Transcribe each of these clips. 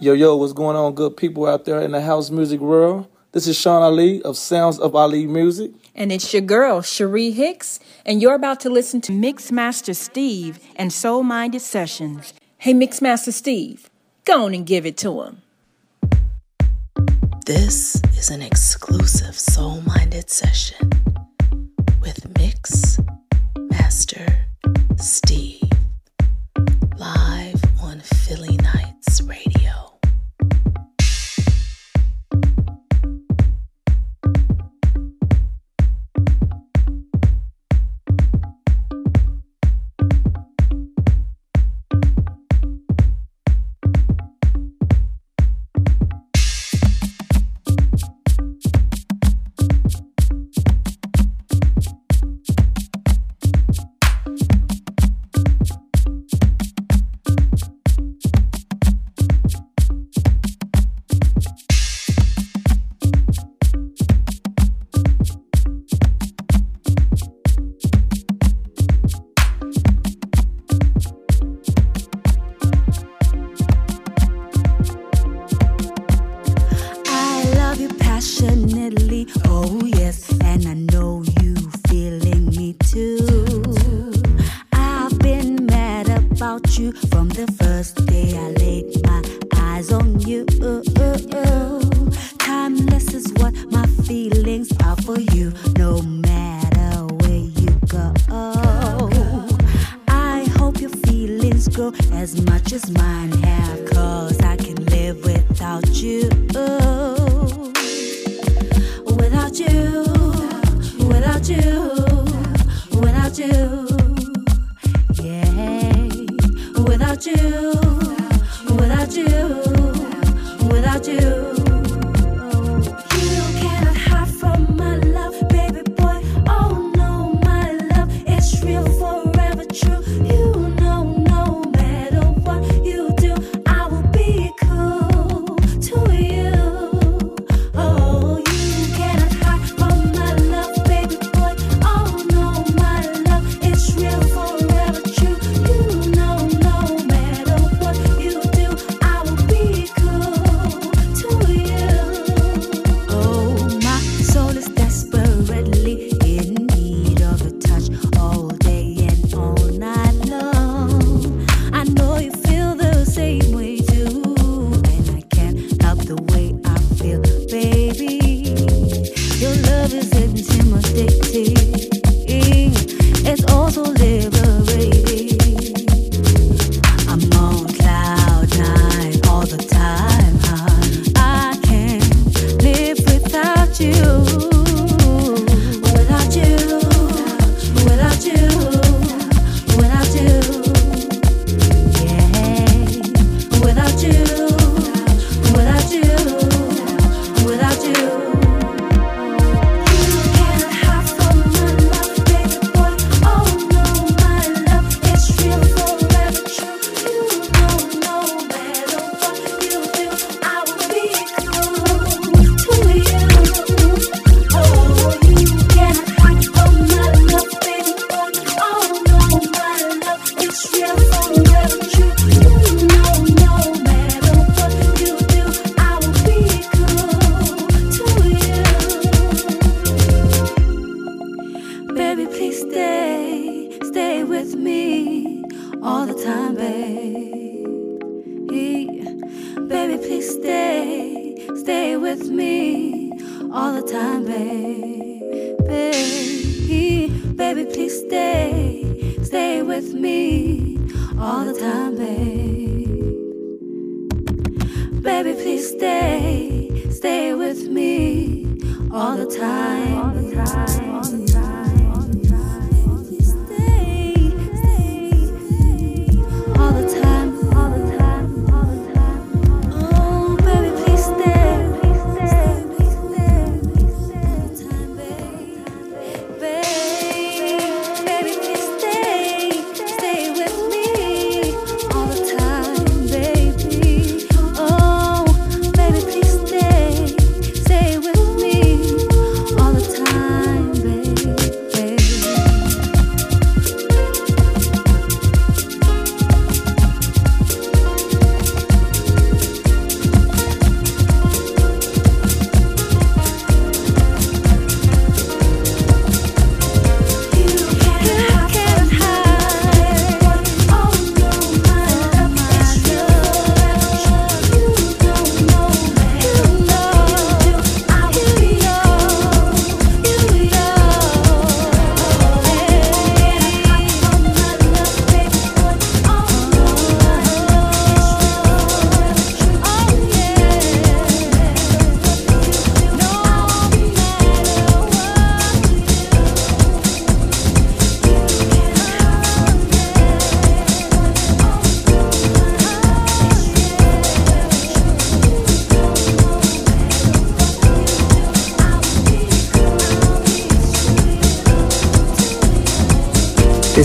Yo, yo, what's going on, good people out there in the house music world? This is Sean Ali of Sounds of Ali Music. And it's your girl, Cherie Hicks, and you're about to listen to Mixmaster Steve and Soul Minded Sessions. Hey, Mixmaster Steve, go on and give it to him. This is an exclusive Soul Minded Session with Mix Master Steve. Live Don't let you.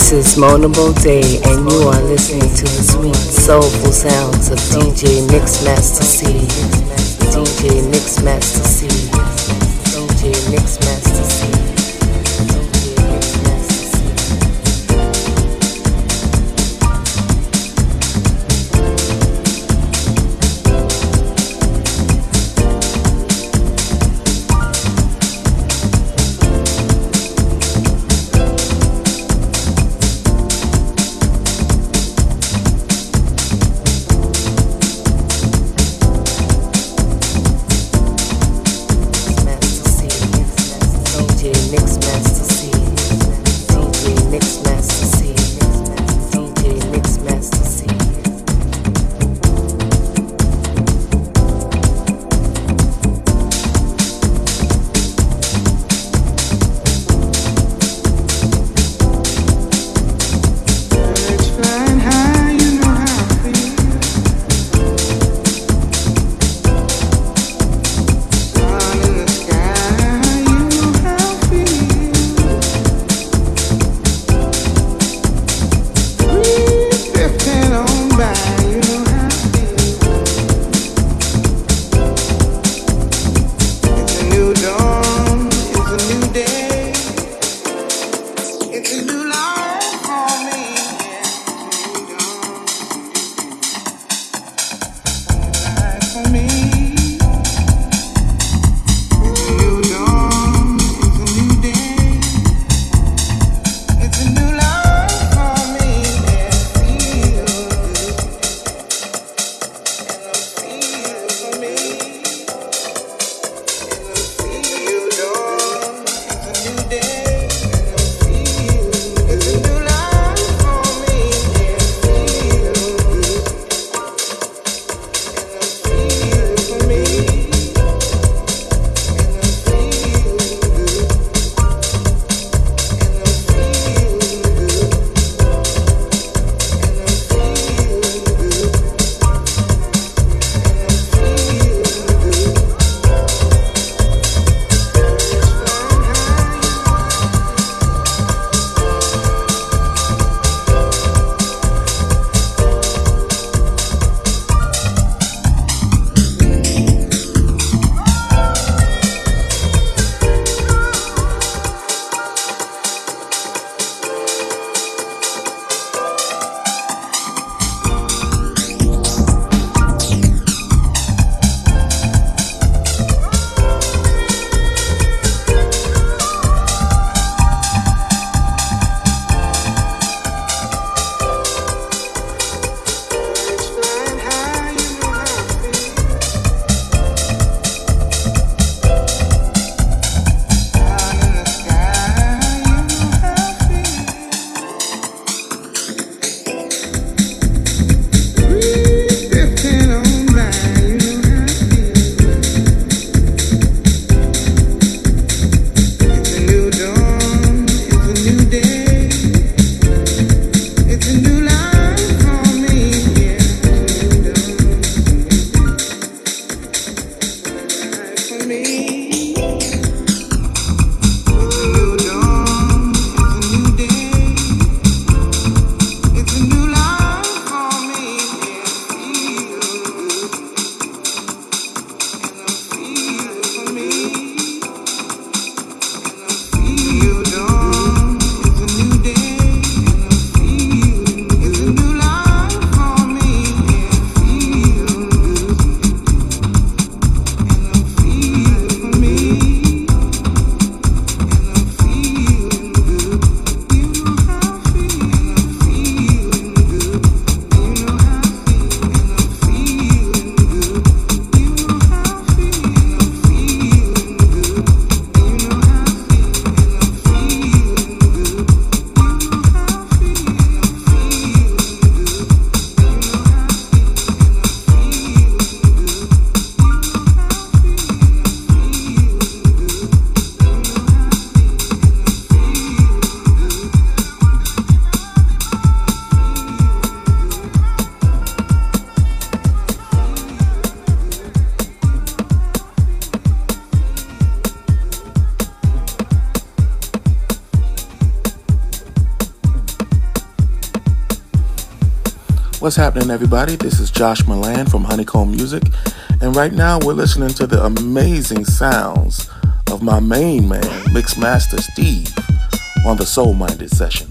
This is Mona Day, and you are listening to the sweet, soulful sounds of DJ Mixmaster C. DJ Mixmaster C. What's happening, everybody? This is Josh Milan from Honeycomb Music, and right now we're listening to the amazing sounds of my main man, Mixmaster Steve, on the Soul Minded Sessions.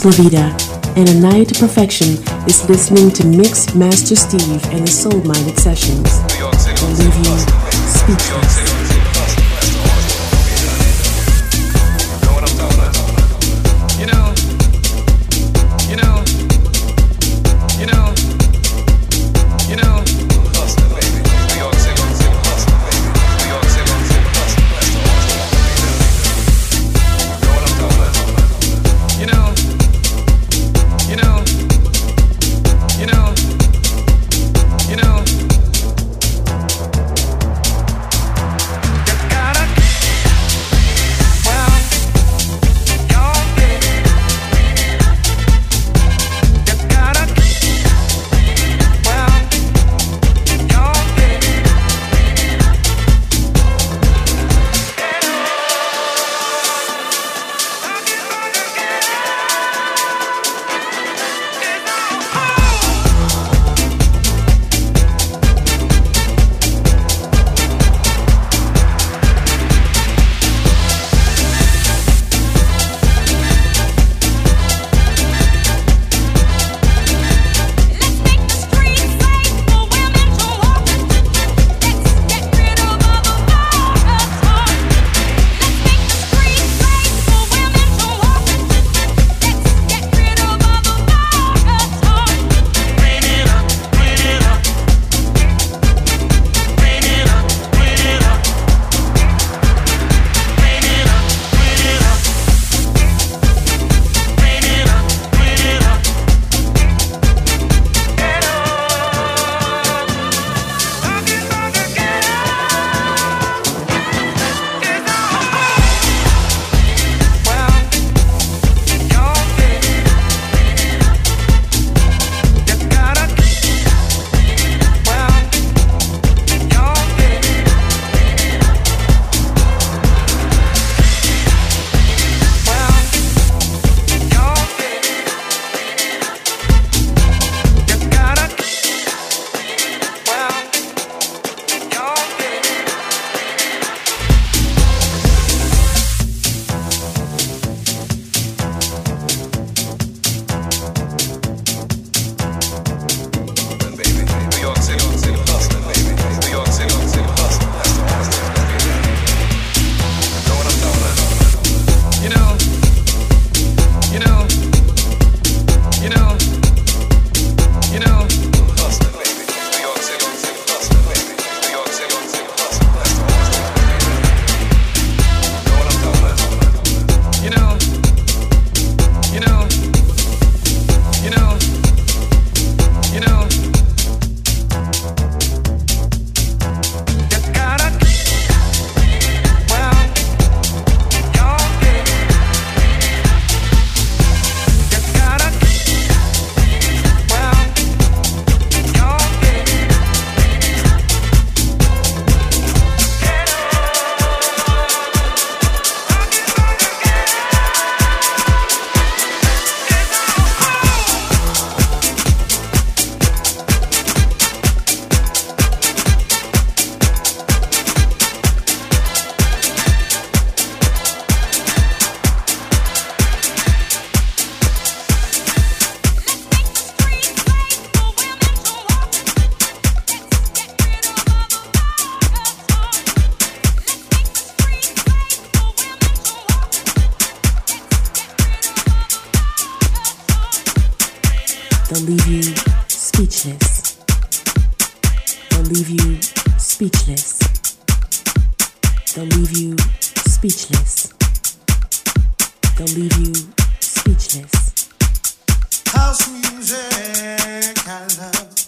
This is Lavida, and Anaya to Perfection is listening to Mix Master Steve and the Soul Minded Sessions. Speechless. They'll leave you speechless. They'll leave you speechless. House music, I love.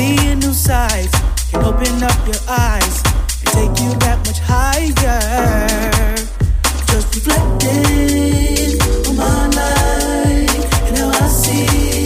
seeing new sights can open up your eyes and take you that much higher. Just reflecting on my life and how I see.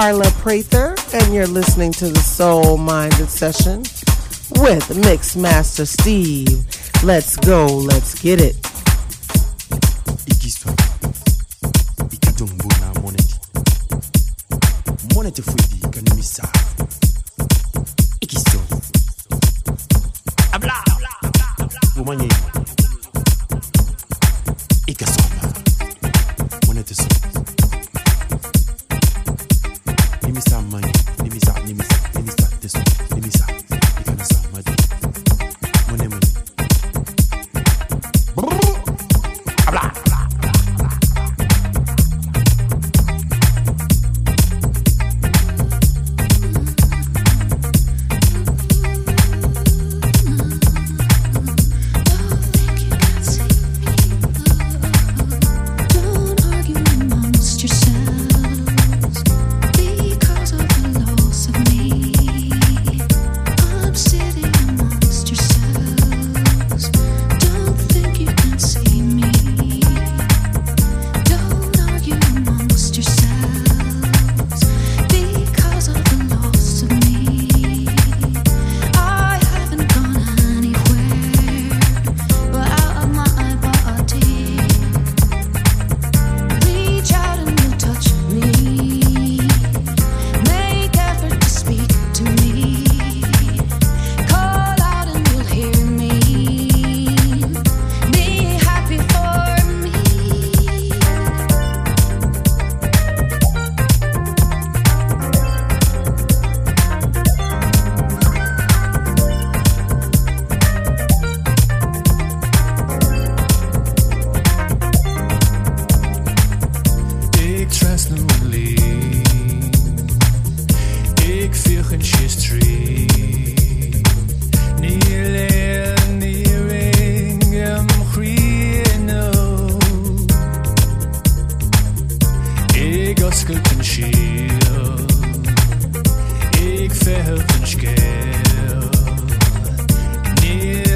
Carla Prather, and you're listening to the Soul Minded Session with Mixmaster Steve. Let's go, let's get it. Money. It gets. When it is near.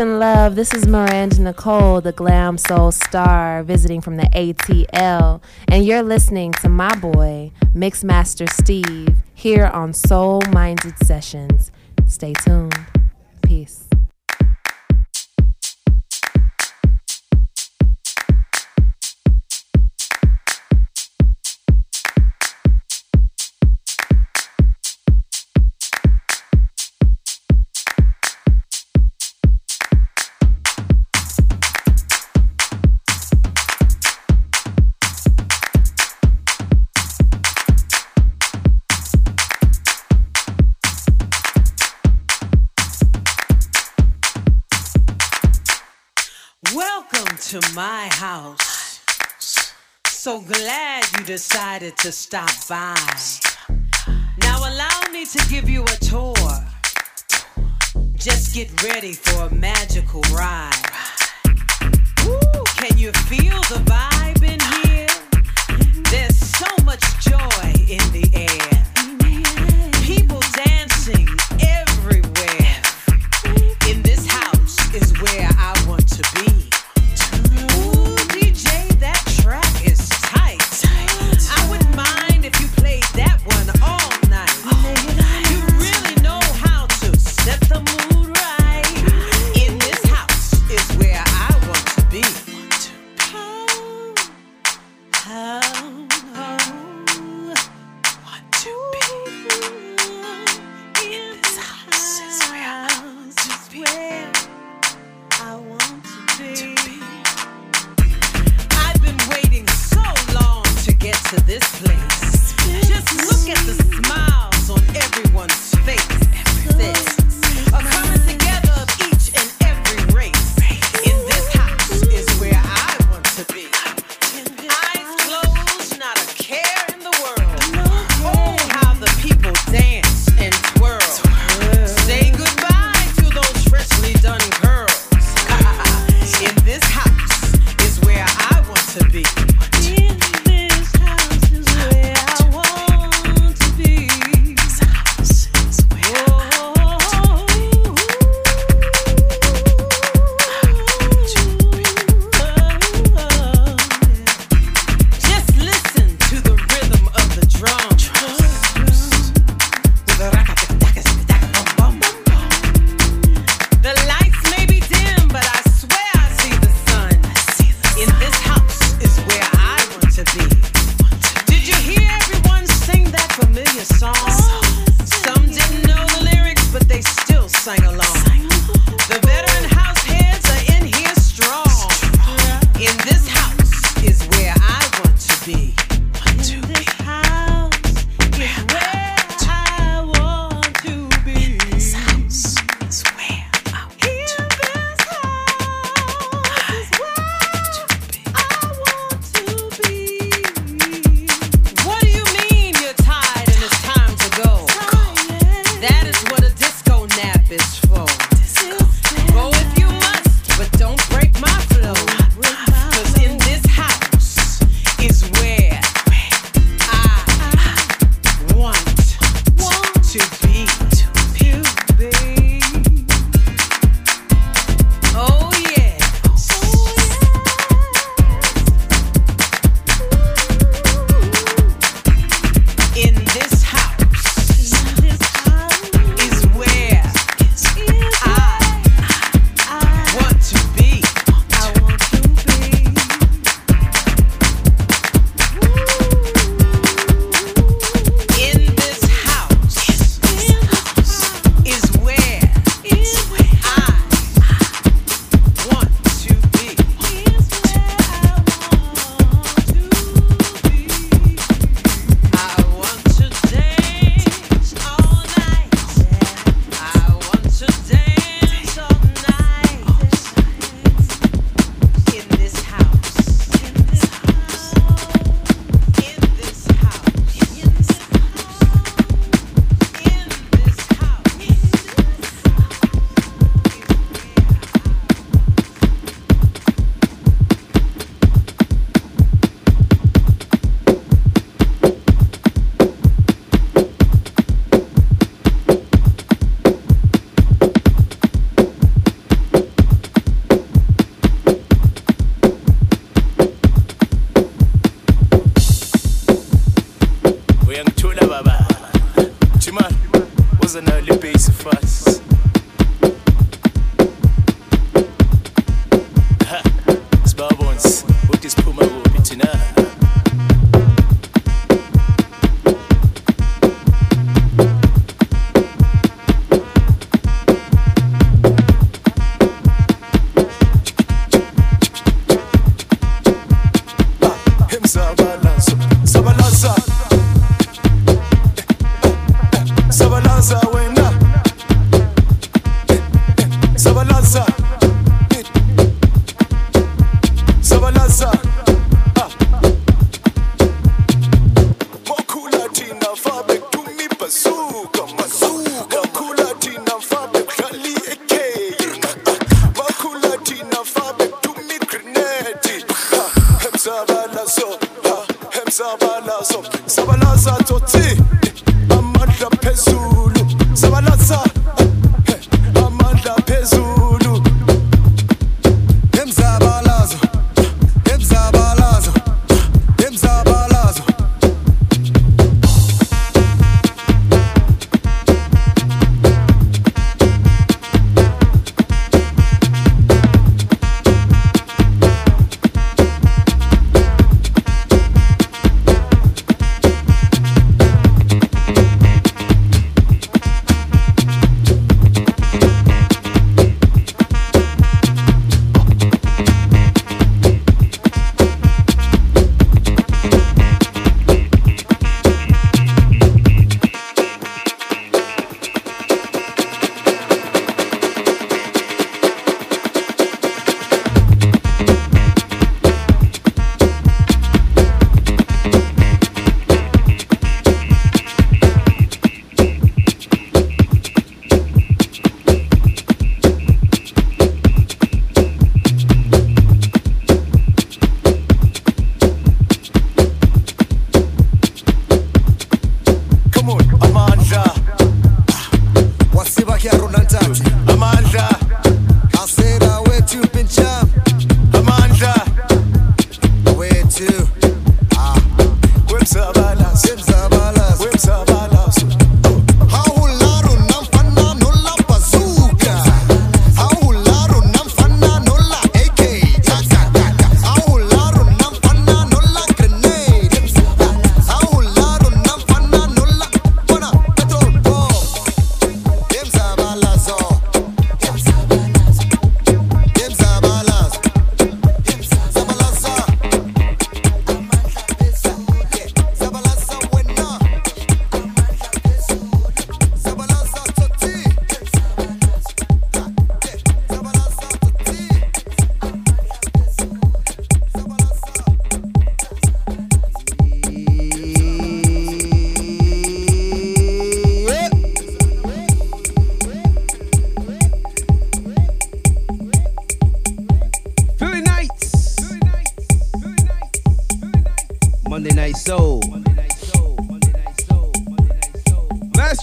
and love. This is Miranda Nicole, the glam soul star, visiting from the ATL, and you're listening to my boy, Mixmaster Steve, here on Soul Minded Sessions. Stay tuned. Peace. so glad you decided to stop by. Now allow me to give you a tour. Just get ready for a magical ride. Ooh, can you feel the vibe in here? There's so much joy in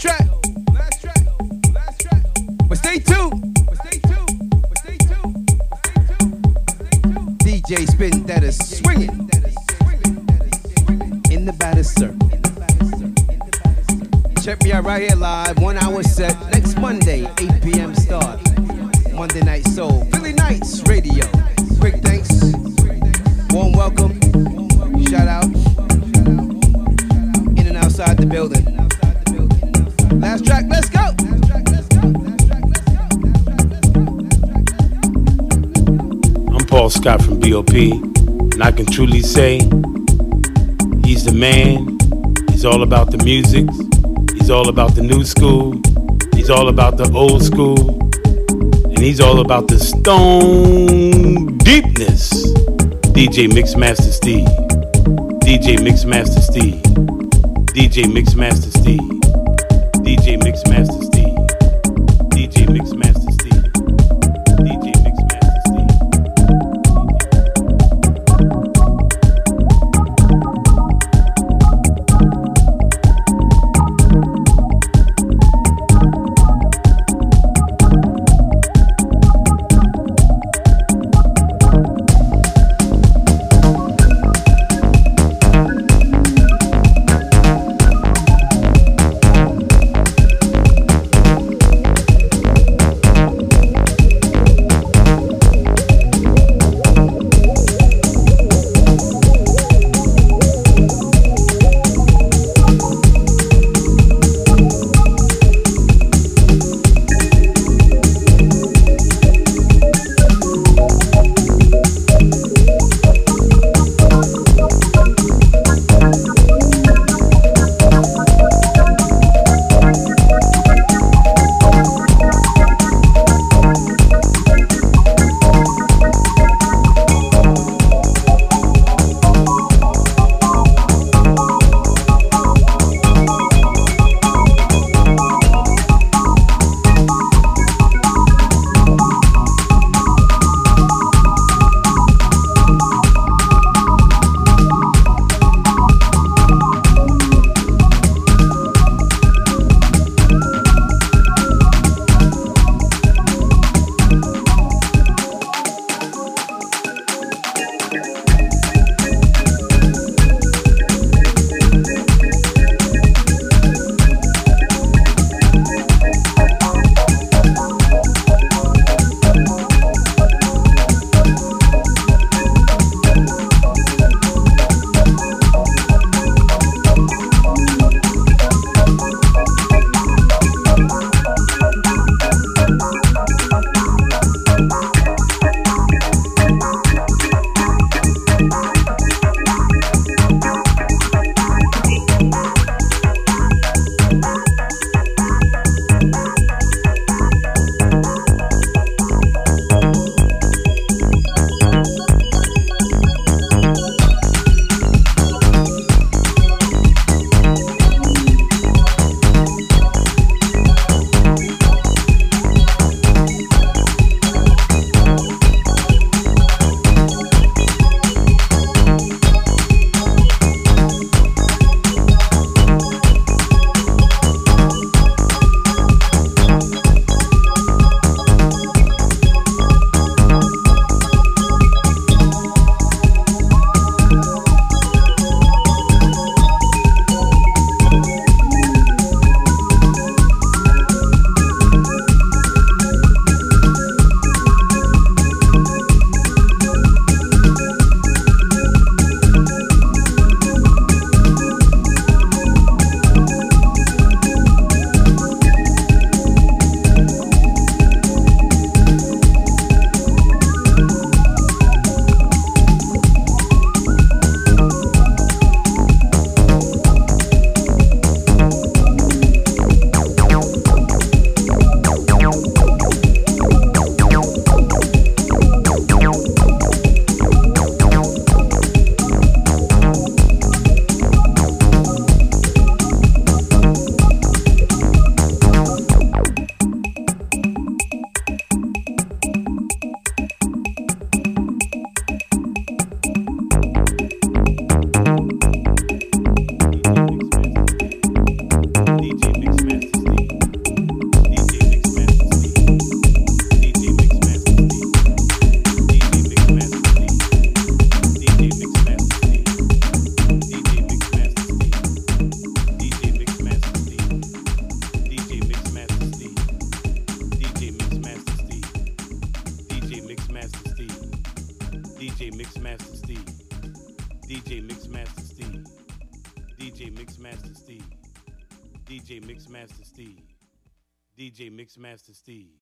Last track. Last track. But stay tuned. DJ Spin that is swinging in the batter circle. Check me out right here live, one hour set next Monday, 8 p.m. start. Monday Night Soul, Philly Nights Radio. Quick thanks, warm welcome, shout out, in and outside the building. Track, let's go. I'm Paul Scott from BOP, and I can truly say he's the man. He's all about the music. He's all about the new school. He's all about the old school. And he's all about the stone deepness. DJ Mixmaster Steve. DJ Mixmaster Steve. DJ Mixmaster Steve. DJ Mixmaster Steve.